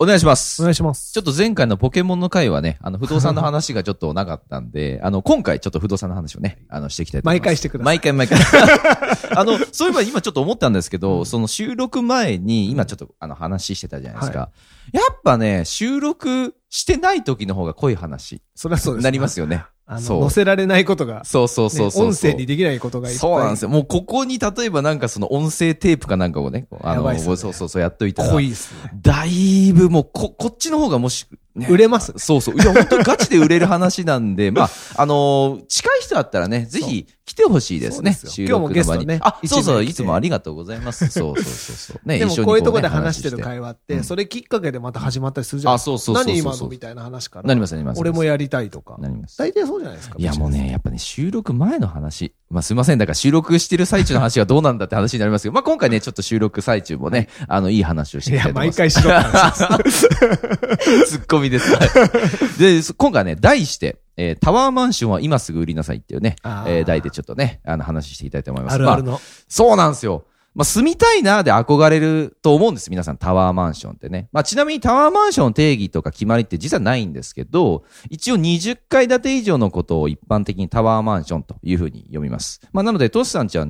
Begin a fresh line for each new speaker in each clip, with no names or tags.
お願いします。
お願いします。
ちょっと前回のポケモンの回はね、あの、不動産の話がちょっとなかったんで、あの、今回ちょっと不動産の話をね、あの、していきたいと思います。
毎回してください
毎回毎回。あの、そういえば今ちょっと思ったんですけど、その収録前に、今ちょっとあの、話してたじゃないですか。やっぱね、収録してない時の方が濃い話、
そりゃそうです。
なりますよね。
あ
そう
の、載せられないことが、
そうそうそうそう
ね音声にできないことがいっぱい。
そうなんですよ。もうここに例えばなんかその音声テープかなんかをね、あの、
ね
そうそうそうやっといたら。
濃いっすね。
だいぶもう、こ、こっちの方がもし、ね
売れます？
そうそう。いや、本当にガチで売れる話なんで、まあ、あのー近い人だったらね、ぜひ来てほしいですね。
す。今日もゲストね
あ、そうそう、いつもありがとうございます。そうそうそうそう。ね、
でも
一緒に
こういうとこで
ね
話してる
話
会話って、
うん
それきっかけでまた始まったりするじゃない
あ、そうそうそうそう。
何今のみたいな話から。
なりますなります。
俺もやりたいとか。
なります。
大体そうじゃないですか。
いやもうね、やっぱね、収録前の話。まあすいません。だから収録してる最中の話はどうなんだって話になりますけど、まあ今回ね、ちょっと収録最中もね、あの、いい話をしてい
いや、
きたいと思います。
毎回しろ。
ツッコミです。はい で、そ今回はね、題して、えータワーマンションは今すぐ売りなさいっていうね、えー題でちょっとね、あの話していきたいと思います。まあ
あるあるの。
そうなんですよ。まあ、住みたいなで憧れると思うんです。皆さん、タワーマンションってね。まあ、ちなみにタワーマンションの定義とか決まりって実はないんですけど、一応20階建て以上のことを一般的にタワーマンションというふうに読みます。まあ、なので、トシさんちは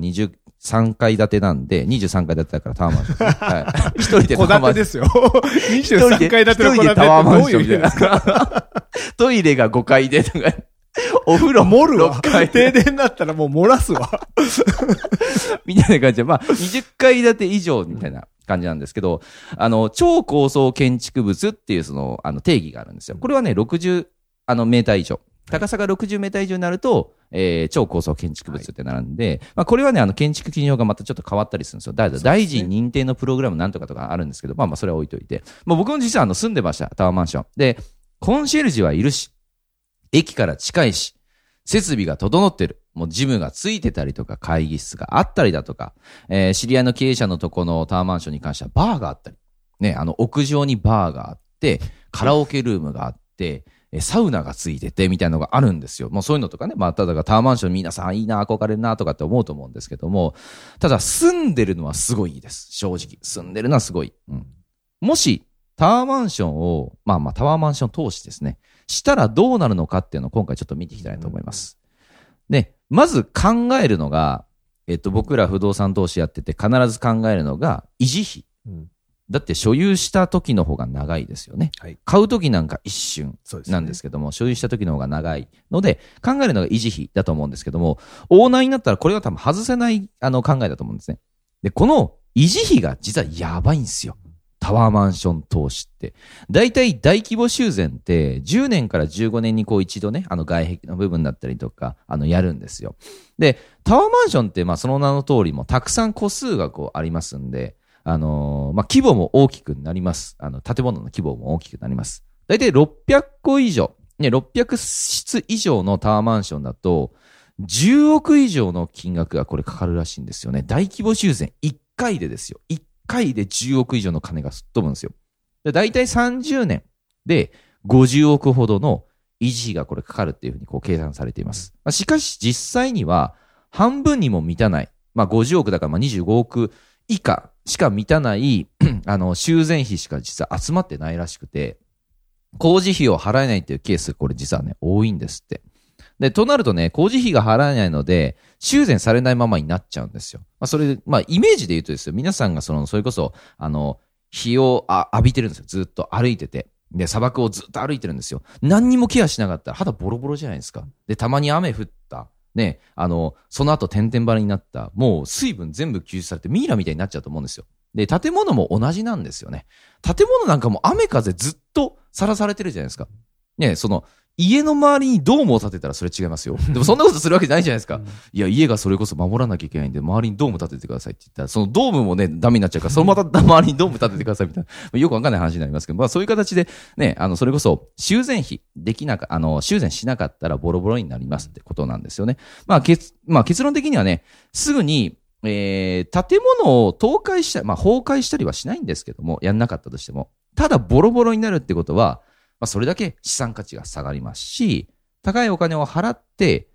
23階建てなんで、23階建てだからタワーマンション はい。一人でタ
戸
ワーマンション
ですよ。23階建ての戸建てって
一人でタワーマンションみたい
ですか
な。トイレが5階で お風呂
盛るわ。
6階で
停電だったらもう漏らすわ。
みたいな感じで、まあ、20階建て以上みたいな感じなんですけど、あの、超高層建築物っていうその、あの、定義があるんですよ。これはね、60、あの、メーター以上。高さが60メーター以上になると、えー超高層建築物ってなるんで、まあ、これはね、あの、建築基準法がまたちょっと変わったりするんですよ。だ大臣認定のプログラムなんとかとかあるんですけど、まあまあ、それは置いといて。まあ、僕も実はあの、住んでました、タワーマンション。で、コンシェルジュはいるし、駅から近いし、設備が整ってる。もうジムがついてたりとか、会議室があったりだとか、えー知り合いの経営者のとこのタワーマンションに関してはバーがあったり、ね、あの、屋上にバーがあって、カラオケルームがあって、えーサウナがついてて、みたいなのがあるんですよ。もうそういうのとかね、まあ、ただタワーマンション皆さんいいな、憧れるな、とかって思うと思うんですけども、ただ住んでるのはすごいいいです。正直。住んでるのはすごい。うん。もし、タワーマンションを、まあまあタワーマンション投資ですね。したらどうなるのかっていうのを今回ちょっと見ていきたいと思います。で、まず考えるのが、えっと、僕ら不動産投資やってて必ず考えるのが維持費。
うん
だって所有した時の方が長いですよね。
はい
買う時なんか一瞬なんですけども、所有した時の方が長いので、考えるのが維持費だと思うんですけども、オーナーになったらこれは多分外せないあの考えだと思うんですね。で、この維持費が実はやばいんですよ。タワーマンション投資って。大体大規模修繕って10年から15年にこう一度ね、あの外壁の部分だったりとか、あのやるんですよ。で、タワーマンションってまあその名の通りもたくさん個数がこうありますんで、あのーまあ規模も大きくなります。あの建物の規模も大きくなります。大体600個以上、ね、600室以上のタワーマンションだと、10億以上の金額がこれかかるらしいんですよね。大規模修繕1回でですよ。1回で10億以上の金がすっ飛ぶんですよ。で大体30年で50億ほどの維持費がこれかかるっていうふうにこう計算されています。まあしかし実際には半分にも満たない。まあ50億だからまあ25億以下しか満たない あの修繕費しか実は集まってないらしくて、工事費を払えないっていうケースこれ実はね、多いんですって。で、となるとね、工事費が払えないので、修繕されないままになっちゃうんですよ。まあ、それで、まあ、イメージで言うとですよ、皆さんがその、それこそ、あの、日を浴びてるんですよ。ずっと歩いてて。で、砂漠をずっと歩いてるんですよ。何にもケアしなかったら肌ボロボロじゃないですか。で、たまに雨降った。ね、あの、その後点々張りになった。もう水分全部吸収されてミイラみたいになっちゃうと思うんですよ。で、建物も同じなんですよね。建物なんかも雨風ずっとさらされてるじゃないですか。ね、その、家の周りにドームを建てたらそれ違いますよ。でもそんなことするわけじゃないじゃないですか。いや、家がそれこそ守らなきゃいけないんで、周りにドーム建ててくださいって言ったら、そのドームもね、ダメになっちゃうから、そのまた周りにドーム建ててくださいみたいな、よくわかんない話になりますけど、まあそういう形で、ね、あの、それこそ修繕費できなか、あの、修繕しなかったらボロボロになりますってことなんですよね。まあ、結、まあ結論的にはね、すぐに、えー、建物を倒壊した、まあ崩壊したりはしないんですけども、やんなかったとしても、ただボロボロになるってことは、まあそれだけ資産価値が下がりますし、高いお金を払って、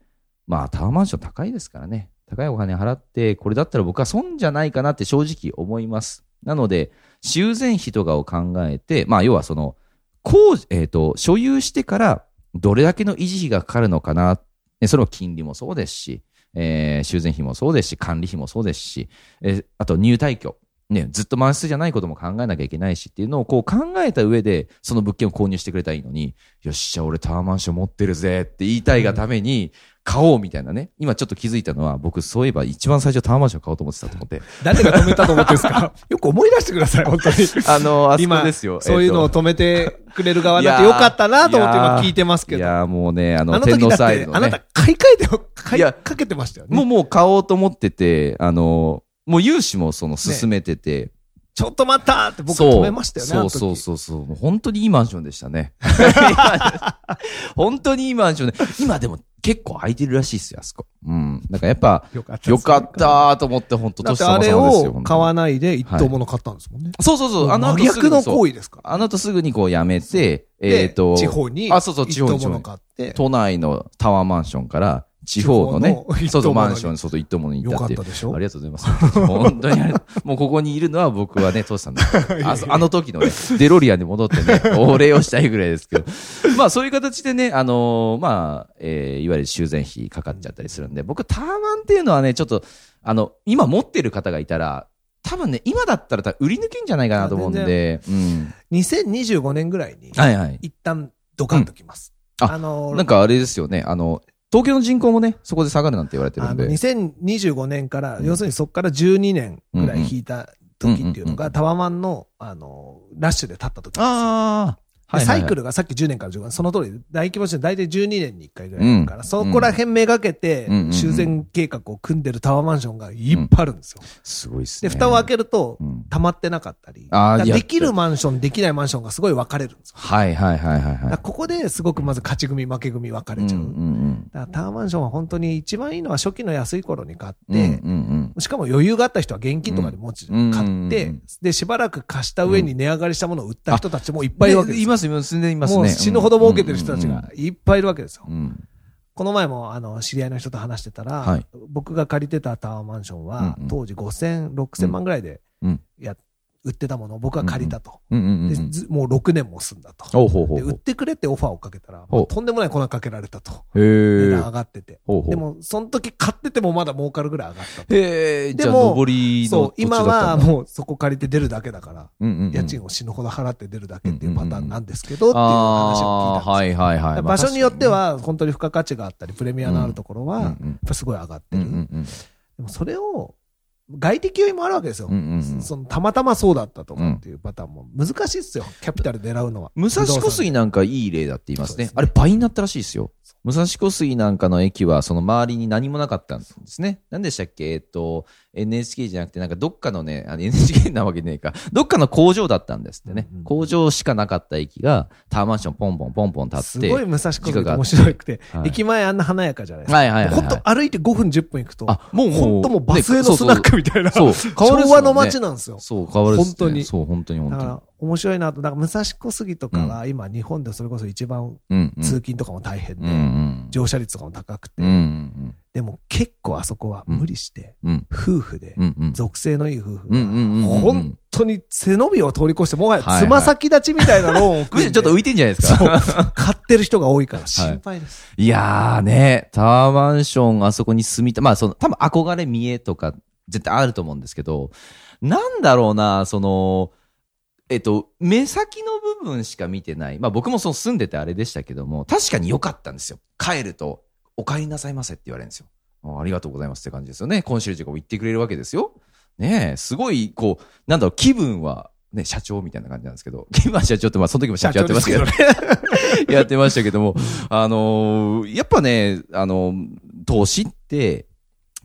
まあタワーマンション高いですからね。高いお金払って、これだったら僕は損じゃないかなって正直思います。なので、修繕費とかを考えて、まあ要はその、工事、えっ、と、所有してからどれだけの維持費がかかるのかな。ねそれも金利もそうですし、えー修繕費もそうですし、管理費もそうですし、えーあと入退去。ね、ずっと満室じゃないことも考えなきゃいけないしっていうのをこう考えた上で、その物件を購入してくれたらいいのに、よっしゃ、俺タワーマンション持ってるぜって言いたいがために、買おうみたいなね。今ちょっと気づいたのは、僕そういえば一番最初タワーマンション買おうと思ってたと思って。
誰が止めたと思ってるんですか？よく思い出してください、本当に。
あの、あそこ
今
ですよ。
そういうのを
えっと
止めてくれる側だってよかったなと思って今聞いてますけど。あ
いやーもうね、あの、
の
天皇サイね
あなた買い替えてよ、買いかけてましたよね。
もうもう買おうと思ってて、あの、もう融資もその進めてて、
ちょっと待ったって僕止めましたよね。
そうそうそうそう。もう本当にいいマンションでしたね。本当にいいマンションで。今でも結構空いてるらしいですよ、あそこ。うん。なんかやっぱ、
よかったです
よかったーと思って、本当
だっ
年様
てあれ
様ですよ。
を買わ
い。
ないで一等物買ったんですもんね。
そうそうそう。あの
真
後すぐ
逆の行為ですから。
あの後すぐにこうやめて、え
で
っと、
地方に
あ、そうそう、地方に
物買って。
都内のタワーマンションから、地方のね
地方の、一
そうそう、
等物に
マンション、外一等物に行
よ
ったっていうありがとうございます。本当にあれ、もうここにいるのは僕はね、トシさんの、あそあの時のね、デロリアンに戻ってね、お礼をしたいぐらいですけど。まあそういう形でね、あのーまあ、えーいわゆる修繕費かかっちゃったりするんで、僕タワマンっていうのはね、ちょっと、あの、今持ってる方がいたら、多分ね、今だったら多分売り抜けんじゃないかなと思うんで、うん。
2025年ぐらいに、
はいはい。
一旦ドカンときます。
うんあ
あの、
なんかあれですよね、あの、東京の人口もね、そこで下がるなんて言われてる
あの、
んで。
2025年から、
うん
要するにそこから12年ぐらい引いた時っていうのが、タワマンの、あの、ラッシュで立った時ですよ。
ああ、
でサイク
ル。
ルがさっき10年から15年、その通り、大規模して大体12年に1回ぐらいあるから、
うん
そこら辺めがけて
うんうんうん、
修繕計画を組んでるタワーマンションがいっぱいあるんですよ。で、
すごいっすね。
蓋を開けると
う、ん
溜まってなかったり、
あーいや
だからできるマンション、できないマンションがすごい分かれるんですよ。
はいはいはいはいは
ここですごくまず勝ち組、負け組分か
い。うんう
れちゃう。
ん
だからタワーマンションは本当に一番いいのは初期の安い頃に買っ
うん。うん
て、
うん
しかも余裕があった人は現金とかで持ち、
うん
買って
うん、
で、しばらく貸した上に値上がりしたものを売った人たちもいっ
うん。
ぱいいるわけで。
います、います、いますね。
もう死ぬほど儲けてる人たちがいっぱいいるわけですよ
う。ん。
この前も、あの、知り合いの人と話してたら、
はい
僕が借りてたタワーマンションは、
うんうん
当時5000、6000万ぐらいで、
うん
や、売ってたものを僕が借りたと。でもう6年も済んだと。売ってくれってオファーをかけたら、とんでもない粉かけられたと。値段。上がってて。で、も、その時買っててもまだ儲かるぐらい上がったと。
へ
でも
上りの
そう、今は
う、
もうそこ借りて出るだけだから、家賃を死ぬほど払って出るだけっていうパターンなんですけど、っていう話を聞いたんです
はいはいはい。
場所によって
は、
は、本当に付加価値があったり、プレミアのあるところは、やっぱすごい上がってる。でもそれを、外的要因もあるわけですよ。
うんうんうん
そのたまたまそうだったとかっていうパターンも難しいっすよ。キャピタル狙うのは。
武蔵小杉なんかいい例だって言いますね。あれ倍になったらしいですよ。武蔵小杉なんかの駅はその周りに何もなかったんですね。何でしたっけ？えっと、NHK じゃなくてなんかどっかのね、あの NHK なわけねえか。どっかの工場だったんですってね。
うんうん
工場しかなかった駅がタワーマンションポンポンポンポン立って。
すごい武蔵小杉
が
面白くて、
はい
駅前あんな華やかじゃないですか。
はいはいはいはい。
ほんと歩いて5分10分行くと、
あ、もう。
ほんともうバスへのスナックみたいな、
そうそうそう変わるっすもんね
昭和の街なんですよ。
そう、変わるね
本当に
そう、本当に本当に。
面白いなと。だから、武蔵小杉とかは今、日本でそれこそ一番
うんうん。
通勤とかも大変で、
うんうん。
乗車率とかも高くて、
うんうん
でも結構あそこは無理して、
うん。うん
夫婦で、
うんうん。
属性のいい夫婦
うんうんうんうん
が、本当に背伸びを通り越して、もはや
はいはい
つま先立ちみたいなローンを
む
組んで
しろちょっと浮いてんじゃないですか？
買ってる人が多いから心配です。
いやーね、タワーマンションあそこに住みた、まあその、多分憧れ見えとか絶対あると思うんですけど、なんだろうな、その、えっと、目先の部分しか見てない。まあ僕もそう住んでてあれでしたけども、確かに良かったんですよ。帰ると、お帰りなさいませって言われるんですよ。あありがとうございますって感じですよね。コンシェルジュが言ってくれるわけですよ。ねえ、すごい、こう、なんだろう、気分はね、社長みたいな感じなんですけど、今は社長って、まあその時も社長やってましたけど、やってましたけども、あのーやっぱね、あのー投資って、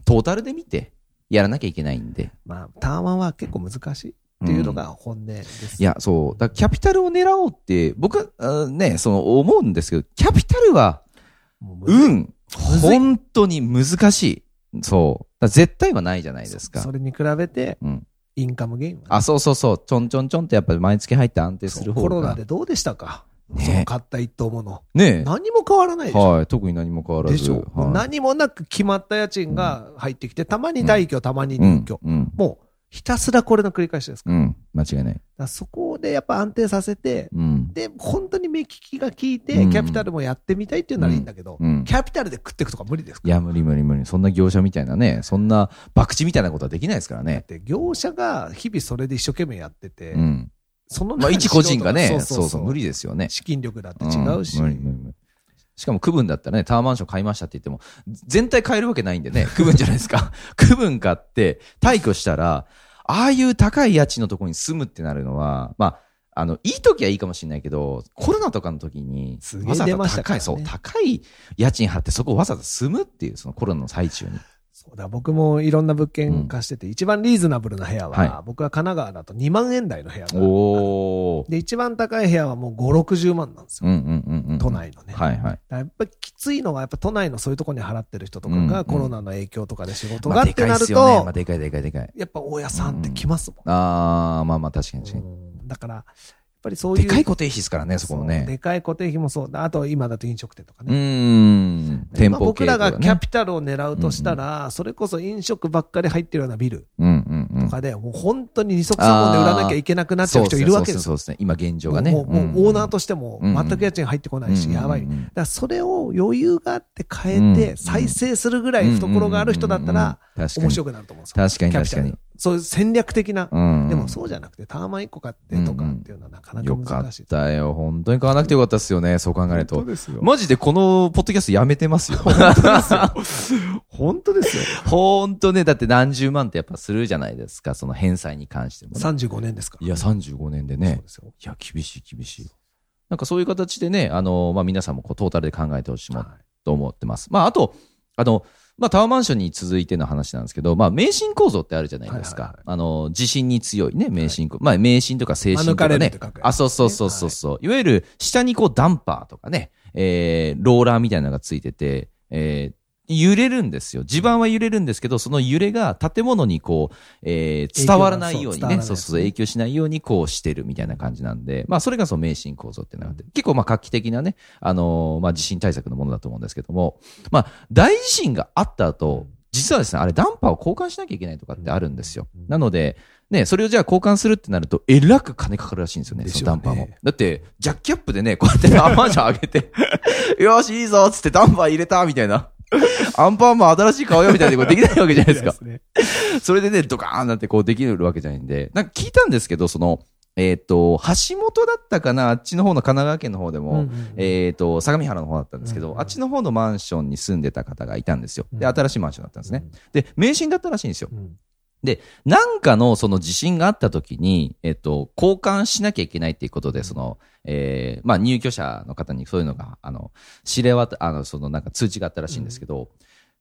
トータルで見て、やらなきゃいけないんで。
まあ、ターマンは結構難しいっていうのが本音です。
いや、そう。だキャピタルを狙おうって、僕は、あね、その、思うんですけど、キャピタルは、
もう
ん、本当に難しい。そう。絶対はないじゃないですか
そ。れに比べて、
うん。
インカムゲインはね、
あ、そうそうそう。ちょんちょんちょんってやっぱり毎月入って安定する方が。
コロナでどうでしたか、
ね
その買った一等もの。
ね
何も変わらない
え。
でしょ。
はい。特に何も変わらず。
でしょ、
はい
何もなく決まった家賃が入ってきて、たまに大居、たまに入居。
うん。
もう、ひたすらこれの繰り返しですか？ら。
うん。うん。間違いない。
だからそこでやっぱ安定させて、
うん。
で、本当に目利きが効いて、
うん
キャピタルもやってみたいっていうならいいんだけど、
うん。
キャピタルで食っていくとか無理ですか？ら。
いや、無理無理無理。そんな業者みたいなね、そんな博打みたいなことはできないですからね。
だって業者が日々それで一生懸命やってて、
うん。
その
まあ、一個人がね、
そ
そううそう
そう
無理ですよね。
資金力だって違うし、
ん無理無理無理しかも区分だったらね、タワーマンション買いましたって言っても、全体買えるわけないんでね、区分じゃないですか。区分買って、退去したら、ああいう高い家賃のところに住むってなるのは、まあ、あの、いい時はいいかもしれないけど、コロナとかの時に、わざわざ高い、
ね
そう、高い家賃張ってそこをわざわざ住むっていう、そのコロナの最中に。
そうだ、僕もいろんな物件貸してて、一番リーズナブルな部屋は、
は
僕は神奈川だと2万円台の部屋が。
おー。
で、一番高い部屋はもう5、60万なんですよ。
うんうんうんうん。
都。内のね。
はいはい。
やっぱりきついのは、やっぱ都内のそういうところに払ってる人とか
うんうん
がコロナの影響とかで仕事
まあ、でかい
がってなる
っすよね。
と
まあ、、でかいでかいでかい。
やっぱ大家さんって来ますもん。
あー、まあまあ確かに確かに。
うんだから、ぱりそういう。
でかい固定費ですからね、そこも
そう
ね。
でかい固定費もそうだ。あと今だと飲食店とか
う
ね。
ーん。店舗
今僕らがキャピタルを狙うとしたら、それこそ飲食ばっかり入ってるようなビル
うんうんうん
とかで、もう本当に二足三本で売らなきゃいけなくなっちゃう人いるわけですよ。
そうですね。今現状がね。
もうもうもうオーナーと
し
しても全く家賃入ってこないし、やばい。だか
うん
らそれを余裕があって変えて
うん
再生するぐらい懐がある人だったら、面白
く
くなると思うんですよ。
確かに確かに。
そういう戦略的な。
うん
でもそうじゃなくて、ターマン1個買ってとかっていうのはなかなか
よかっ
難しい。
たよ。本当に買わなくてよかったですよね。そう考えると。
ですよ。
マジでこのポッドキャストやめてますよ。
本当ですよ。
本当ね。だって何十万ってやっぱするじゃないですか。その返済に関してもね。
35年ですから。
いや、35年で
そう
ね
で。すよ。
いや、厳しい厳しい。なんかそういう形でね、あの、まあ、皆さんもこうトータルで考えてほしいと思ってます。まあ、あと、あの、まあ、タワーマンションに続いての話なんですけど、まあ、迷信構造ってあるじゃないですか。
はいはいはい
あの、地震に強いね、迷信、まあ、迷信とか精神とかね
免れるって書くやつね。
あ、そうそうそうそうそう、い。わゆる、下にこう、ダンパーとかね、えー、ローラーみたいなのがついてて、えー、揺れるんですよ。地盤は揺れるんですけど、その揺れが建物にこう、えー、伝わらないようにね、
そう
そうそう、影響しないようにこうしてるみたいな感じなんで、まあそれがその迷信構造っていうのがあって、結構まあ画期的なね、あのーまあ地震対策のものだと思うんですけども、まあ大地震があった後、実はですね、あれダンパーを交換しなきゃいけないとかってあるんですよ。なので、ね、それをじゃあ交換するってなると、えらく金かかるらしいんですよね、
ね
そのダンパーも。だって、ジャッキアップでね、こうやってアンパンション上げて、よし、いいぞっつってダンパー入れたみたいな。アンパンマン新しい顔よみたいなことできないわけじゃないですか。
ね。
それでね、ドカーンなってこうできるわけじゃないんで、なんか聞いたんですけど、その、えっ、と、橋本だったかな、あっちの方の神奈川県の方でも、
うんうんうん
えっ、と、相模原の方だったんですけど、
うんうん
あっちの方のマンションに住んでた方がいたんですよ。で、
うん
新しいマンションだったんですね。で、迷信だったらしいんですよ。
うん
なんかのその地震があった時に、えっと、交換しなきゃいけないっていうことで、その、えーまあ入居者の方にそういうのが、あの、知れ渡、あの、そのなんか通知があったらしいんですけど、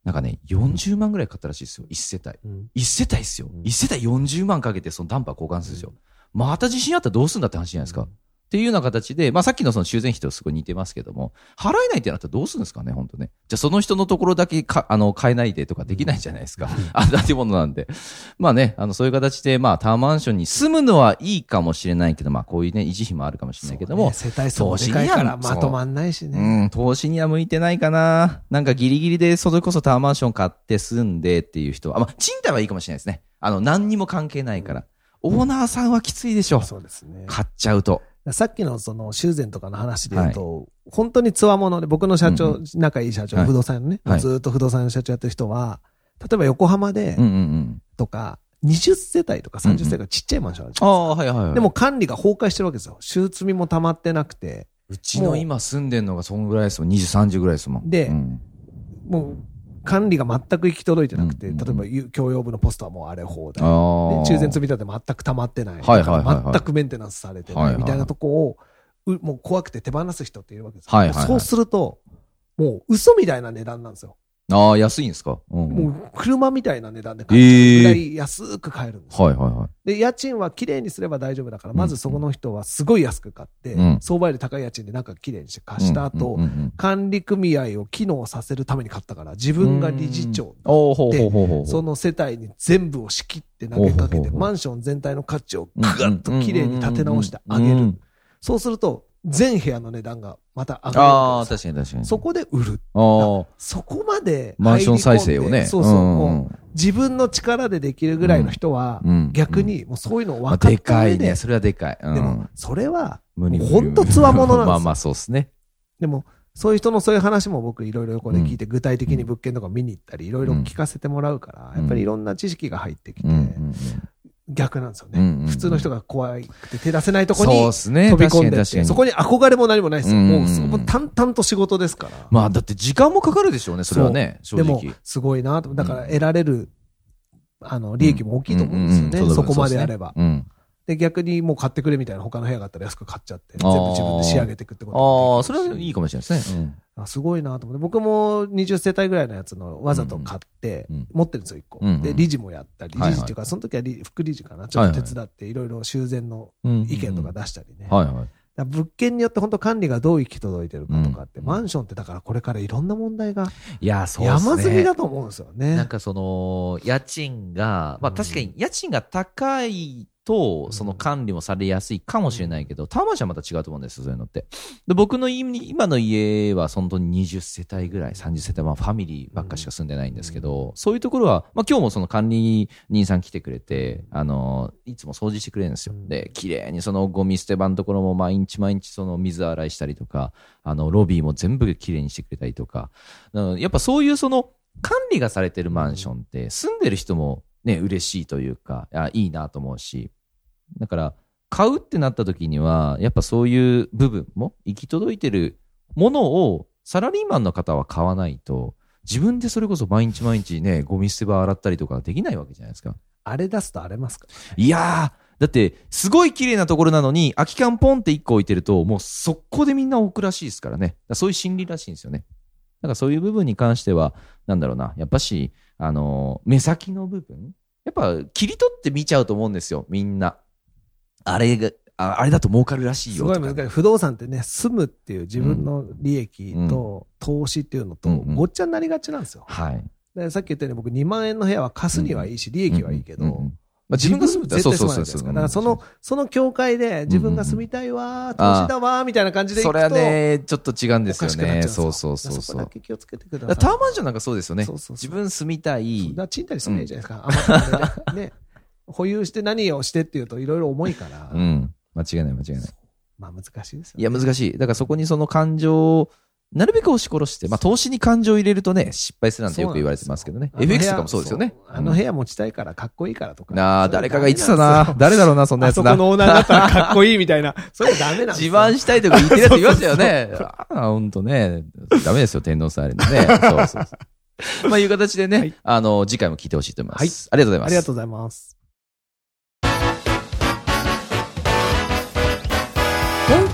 なんかね、40万ぐらいかかったらしいですよ、一世帯。
うん
一世帯ですよ
う。ん
一世帯40万かけてそのダンパー交換するんですよ。また地震あったらどうすんだって話じゃないですか。っていうような形で、まあさっきのその修繕費とすごい似てますけども、払えないってなったらどうするんですかね、本当ね。じゃあその人のところだけか、あの、変えないでとかできないじゃないですか。あ、建物なんで。まあね、あの、そういう形で、まあタワーマンションに住むのはいいかもしれないけど、まあこういうね、維持費もあるかもしれないけども、
ね世帯層もでかいからまとまんないし
う
ね。
ん、投資には向いてないかな。なんかギリギリでそれこそタワーマンション買って住んでっていう人は、あ、まあ賃貸はいいかもしれないですね。あの、何にも関係ないから。オーナーさんはきついでしょ。
そうですね。
買っちゃうと。
さっきのその修繕とかの話で言うと、本当につわもので、僕の社長、
うん
仲いい社長、
はい
不動産のね、
はい
ずーっと不動産の社長やってる人は、例えば横浜で
うんうんうん。
とか、20世帯とか30世帯がちっちゃいマンションあるじゃ
あ
ないですか。
あ、はいはいはい。
でも、管理が崩壊してるわけですよ。周積みも溜まってなくて、
うちの今住んでんのがそんぐらいですもん。20、30ぐらいですもん。
で
うん
もう、管理が全く行き届いてなくて、
うん
例えばゆ共用部のポストはもう荒れ放題。中禅積み立て全く溜まってない。全くメンテナンスされてないみたいなとこを、うもう怖くて手放す人っているわけですよ。
はいはいはい
そうすると、もう嘘みたいな値段なんですよ。
ああ、安いんですか？うん。
もう車みたいな値段で買えちゃうぐらい安く買えるんですよ。
はいはいはい。
で、家賃は綺麗にすれば大丈夫だから、まずそこの人はすごい安く買って、
うん
相場より高い家賃でなんか綺麗にして貸した後、
うんうんうん
管理組合を機能させるために買ったから、自分が理事長
おーほうほうほうほう。
その世帯に全部を仕切って投げかけて、マンション全体の価値をぐわっと綺麗に立て直してあげる。
うんうんうん
そうすると、全部屋の値段がまた上がる
あ。確かに確かに。
そこで売る。
ああ、
そこまで
マンション再生をね。
そうそう。
ん
もう自分の力でできるぐらいの人は逆にもうそういうのを
まあ
分かっ
でかいね。、それはでかい。うん
でも、それは、
無理無理
ほんとつわものなんですよ
まあまあ、そうですね。
でも、そういう人のそういう話も僕いろいろ横で聞いて、具体的に物件とか見に行ったり、いろいろ聞かせてもらうから、
うん
やっぱりいろんな知識が入ってきて
うん、うん
逆なんですよ
うんうんうん
ね。普通の人が怖くて手出せないとこ
そう
に。飛び込んでって、
確かに確かに
そこに憧れも何もないですよ。
うんうんうん
もうそこ淡々と仕事ですから。
まあ、だって時間もかかるでしょうね、それはね。正
でも
直。、
すごいなと。だから得られる、あの、利益も大きいと思うんですよね。
うんうんうん
そこまでやれば。
うん。
で、逆にもう買ってくれみたいな他の部屋があったら安く買っちゃって、全部自分で仕上げていくってこと
ああ、それはいいかもしれないですね。
あすごいなと思って。僕も20世帯ぐらいのやつのわざと買って
うんうん、
持ってるんですよ、1個。
うんうん
で、理事もやったり、理
はいはい
事っていうか、その時は理副理事かな？ちょっと手伝って、いろいろ修繕の
うん。
意見とか出したりね。
はいはい。
物件によって本当管理がどう行き届いてるかとかって、
うん
マンションってだからこれからいろんな問題が
いや、そうですね。
山積みだと思うんですよね。
なんかその、家賃が、まあ
うん
確かに家賃が高いと、その管理もされやすいかもしれないけど、タマンションはまた違うと思うんですよ、そういうのって。で僕の家今の家は本当に20世帯ぐらい、30世帯、まあファミリーばっかしか住んでないんですけど、そういうところは、まあ今日もその管理人さん来てくれて、あの、いつも掃除してくれるんですよ。で、綺麗にそのゴミ捨て場のところも毎日毎日その水洗いしたりとか、あの、ロビーも全部綺麗にしてくれたりとか、うんやっぱそういうその管理がされてるマンションって住んでる人もね、嬉しいというか、あいいなと思うし、だから買うってなった時には、やっぱそういう部分も行き届いてるものをサラリーマンの方は買わないと、自分でそれこそ毎日毎日ね、ゴミ捨て場洗ったりとかできないわけじゃないですか。
あれ出すと荒れますか
いやー、だって、すごい綺麗なところなのに、空き缶ポンって1個置いてると、もう速攻でみんな置くらしいですからね。らそういう心理らしいんですよね。だからそういう部分に関しては、なんだろうな、やっぱし、あのー目先の部分やっぱ切り取って見ちゃうと思うんですよ、みんな。あれが、ああれだと儲かるらしい
す
よとかね、
ごい難しい。不動産ってね、住むっていう自分の利益と投資っていうのとごっちゃになりがちなんですよ。
はい。
でさっき言ったように僕2万円の部屋は貸すにはいいし、利益はいいけど、
まあ、自分が住むって
絶対住まないですか。だからその、その境界で自分が住みたいわー、投資だわー、みたいな感じでいくと。
それはね、ちょっと違うんですよね。そうそうそう
そこだ。け気をつけてください。
タワーマンションなんかそうですよね。自分住みたい
賃貸りすればいいじゃないですか。ね。保有して何をしてっていうといろいろ重いから。
うん。間違いない間違いない。
まあ難しいですよ、
いや、難しい。だからそこにその感情を、なるべく押し殺して、まあ投資に感情を入れるとね、失敗するなんてよく言われてますけどね。FX
よ
とかもそうですよね。
あの部屋持ちたいからかっこいいからとか。
なあ、誰かが言ってたな。誰だろうな、そんなやつな。
あそこのオーナーになったらかっこいいみたいな。それダメなんです
自
よ。
慢したいとか言ってるやついましたよね。ああ、ほんとね。ダメですよ、天皇さんあれのね。そうそうそう。まあいう形でね、
はい
あの、次回も聞いてほしいと思います。
はい
ありがとうございます。
ありがとうございます。